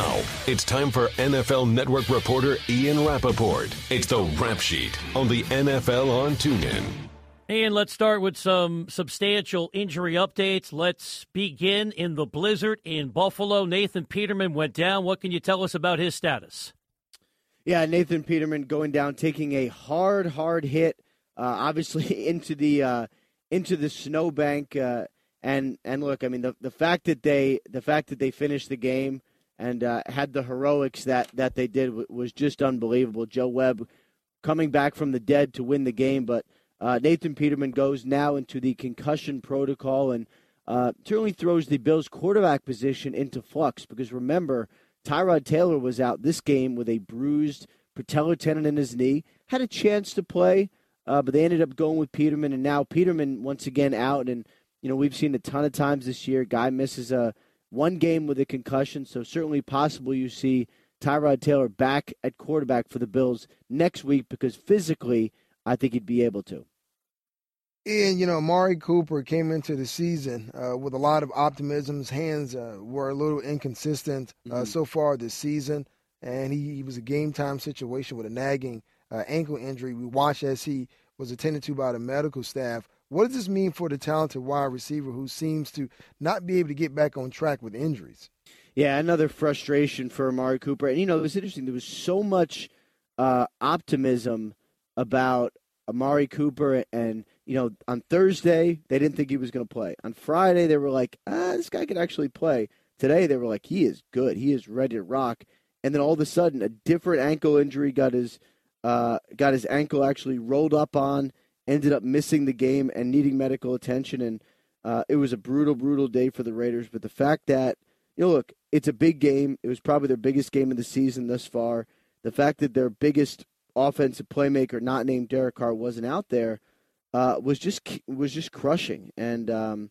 Now, it's time for NFL Network reporter Ian Rapoport. It's the Rap Sheet on the NFL on TuneIn. And let's start with some substantial injury updates. Let's begin in the blizzard in Buffalo. Nathan Peterman went down. What can you tell us about his status? Yeah, Nathan Peterman going down, taking a hard, hard hit, uh, obviously into the uh, into the snowbank. Uh, and and look, I mean the the fact that they the fact that they finished the game and uh, had the heroics that, that they did was just unbelievable. Joe Webb coming back from the dead to win the game, but uh, Nathan Peterman goes now into the concussion protocol and uh, certainly throws the Bills' quarterback position into flux because remember, Tyrod Taylor was out this game with a bruised patellar tendon in his knee, had a chance to play, uh, but they ended up going with Peterman, and now Peterman once again out. And you know we've seen a ton of times this year, guy misses a one game with a concussion, so certainly possible you see Tyrod Taylor back at quarterback for the Bills next week because physically, I think he'd be able to. And, you know, Amari Cooper came into the season uh, with a lot of optimism. His hands uh, were a little inconsistent uh, mm-hmm. so far this season, and he, he, was a game time situation with a nagging uh, ankle injury. We watched as he was attended to by the medical staff. What does this mean for the talented wide receiver who seems to not be able to get back on track with injuries? Yeah, another frustration for Amari Cooper. And, you know, it was interesting. There was so much uh, optimism about Amari Cooper. And, you know, on Thursday, they didn't think he was going to play. On Friday, they were like, ah, this guy can actually play. Today, they were like, he is good. He is ready to rock. And then all of a sudden, a different ankle injury got his uh, got his ankle actually rolled up on ended up missing the game and needing medical attention. And uh, it was a brutal, brutal day for the Raiders. But the fact that, you know, look, it's a big game. It was probably their biggest game of the season thus far. The fact that their biggest offensive playmaker, not named Derek Carr, wasn't out there uh, was just was just crushing. And um,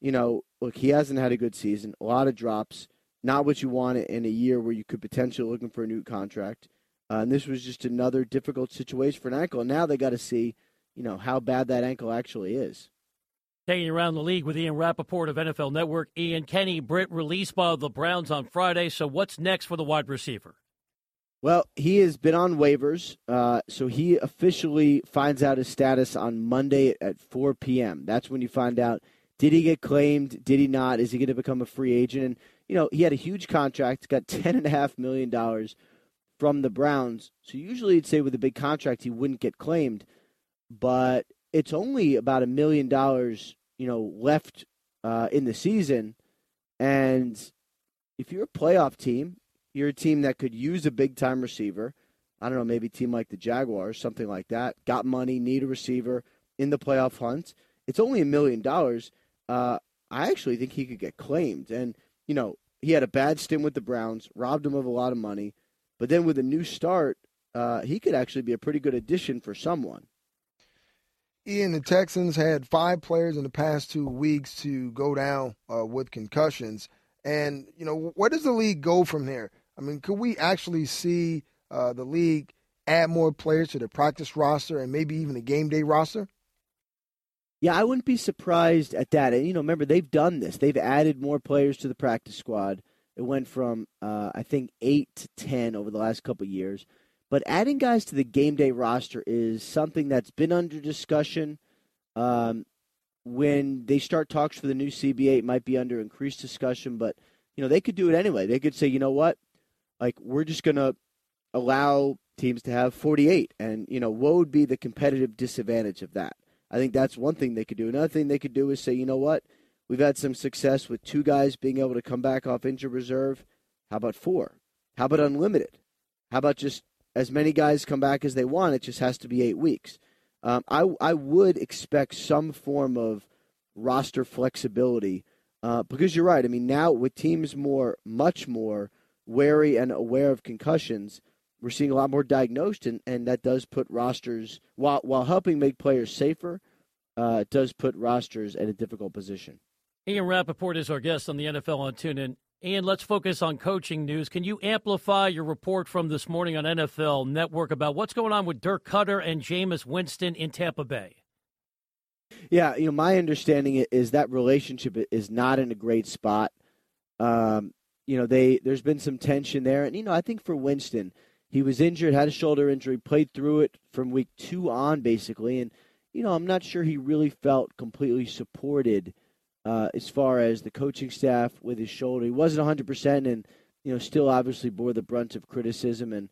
you know, look, he hasn't had a good season. A lot of drops. Not what you want in a year where you could potentially looking for a new contract. Uh, and this was just another difficult situation for an ankle. And now they got to see you know, how bad that ankle actually is. Taking around the league with Ian Rapoport of NFL Network. Ian Kenny Britt released by the Browns on Friday. So what's next for the wide receiver? Well, he has been on waivers, uh, so he officially finds out his status on Monday at 4 p.m. That's when you find out did he get claimed? Did he not? Is he going to become a free agent? And you know, he had a huge contract, got ten and a half million dollars from the Browns. So usually, you'd say with a big contract, he wouldn't get claimed but it's only about a million dollars, you know, left uh, in the season. And if you're a playoff team, you're a team that could use a big time receiver. I don't know, maybe team like the Jaguars, something like that. Got money, need a receiver in the playoff hunt. It's only a million dollars. Uh, I actually think he could get claimed. And, you know, he had a bad stint with the Browns, robbed him of a lot of money. But then with a new start, uh, he could actually be a pretty good addition for someone. Ian, the Texans had five players in the past two weeks to go down uh, with concussions. And, you know, where does the league go from there? I mean, could we actually see uh, the league add more players to the practice roster and maybe even the game day roster? Yeah, I wouldn't be surprised at that. And, you know, remember, they've done this. They've added more players to the practice squad. It went from, uh, I think, 8 to 10 over the last couple years. But adding guys to the game day roster is something that's been under discussion. Um, when they start talks for the new CBA, it might be under increased discussion, but you know they could do it anyway. They could say, you know what, like we're just going to allow teams to have 48, and you know what would be the competitive disadvantage of that? I think that's one thing they could do. Another thing they could do is say, you know what, we've had some success with two guys being able to come back off injured reserve. How about four? How about unlimited? How about just as many guys come back as they want. It just has to be eight weeks. Um, I I would expect some form of roster flexibility uh, because you're right. I mean, now with teams more, much more wary and aware of concussions, we're seeing a lot more diagnosed, and, and that does put rosters while while helping make players safer. Uh, it does put rosters in a difficult position. Ian Rapoport is our guest on the NFL on TuneIn. And let's focus on coaching news. Can you amplify your report from this morning on NFL Network about what's going on with Dirk Koetter and Jameis Winston in Tampa Bay? Yeah, you know, my understanding is that relationship is not in a great spot. Um, you know, they there's been some tension there, and you know, I think for Winston, he was injured, had a shoulder injury, played through it from week two on, basically, and you know, I'm not sure he really felt completely supported uh, as far as the coaching staff with his shoulder. He wasn't 100 percent, and you know, still obviously bore the brunt of criticism. And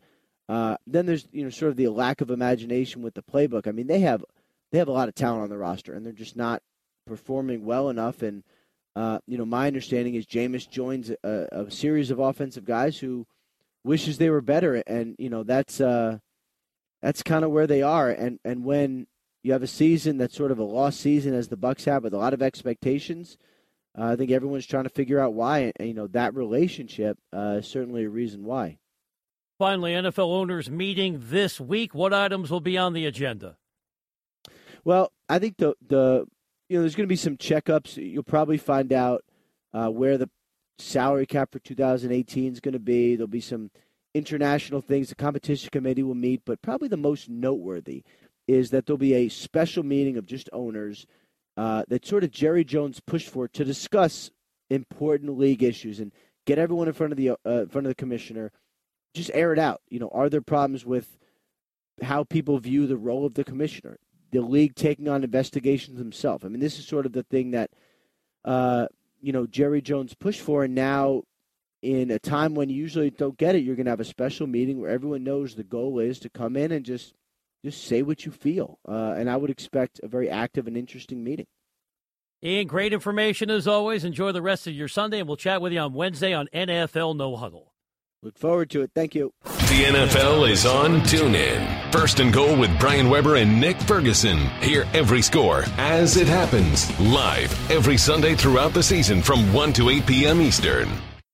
uh, then there's you know, sort of the lack of imagination with the playbook. I mean, they have they have a lot of talent on the roster, and they're just not performing well enough. And uh, you know, my understanding is Jameis joins a, a, series of offensive guys who wishes they were better, and you know that's uh, that's kind of where they are. And and when you have a season that's sort of a lost season, as the Bucs have, with a lot of expectations. Uh, I think everyone's trying to figure out why, and you know that relationship uh, is certainly a reason why. Finally, NFL owners meeting this week. What items will be on the agenda? Well, I think the the you know there's going to be some checkups. You'll probably find out uh, where the salary cap for 2018 is going to be. There'll be some international things. The competition committee will meet, but probably the most noteworthy is that there'll be a special meeting of just owners uh, that sort of Jerry Jones pushed for to discuss important league issues and get everyone in front of the uh, in front of the commissioner. Just air it out. You know, are there problems with how people view the role of the commissioner? the league taking on investigations himself. I mean, this is sort of the thing that uh, you know Jerry Jones pushed for, and now in a time when you usually don't get it, you're going to have a special meeting where everyone knows the goal is to come in and just just say what you feel. Uh, and I would expect a very active and interesting meeting. Ian, great information as always. Enjoy the rest of your Sunday, and we'll chat with you on Wednesday on NFL No Huddle. Look forward to it. Thank you. The NFL is on TuneIn. First and goal with Brian Weber and Nick Ferguson. Hear every score as it happens live every Sunday throughout the season from 1 to 8 p.m. Eastern.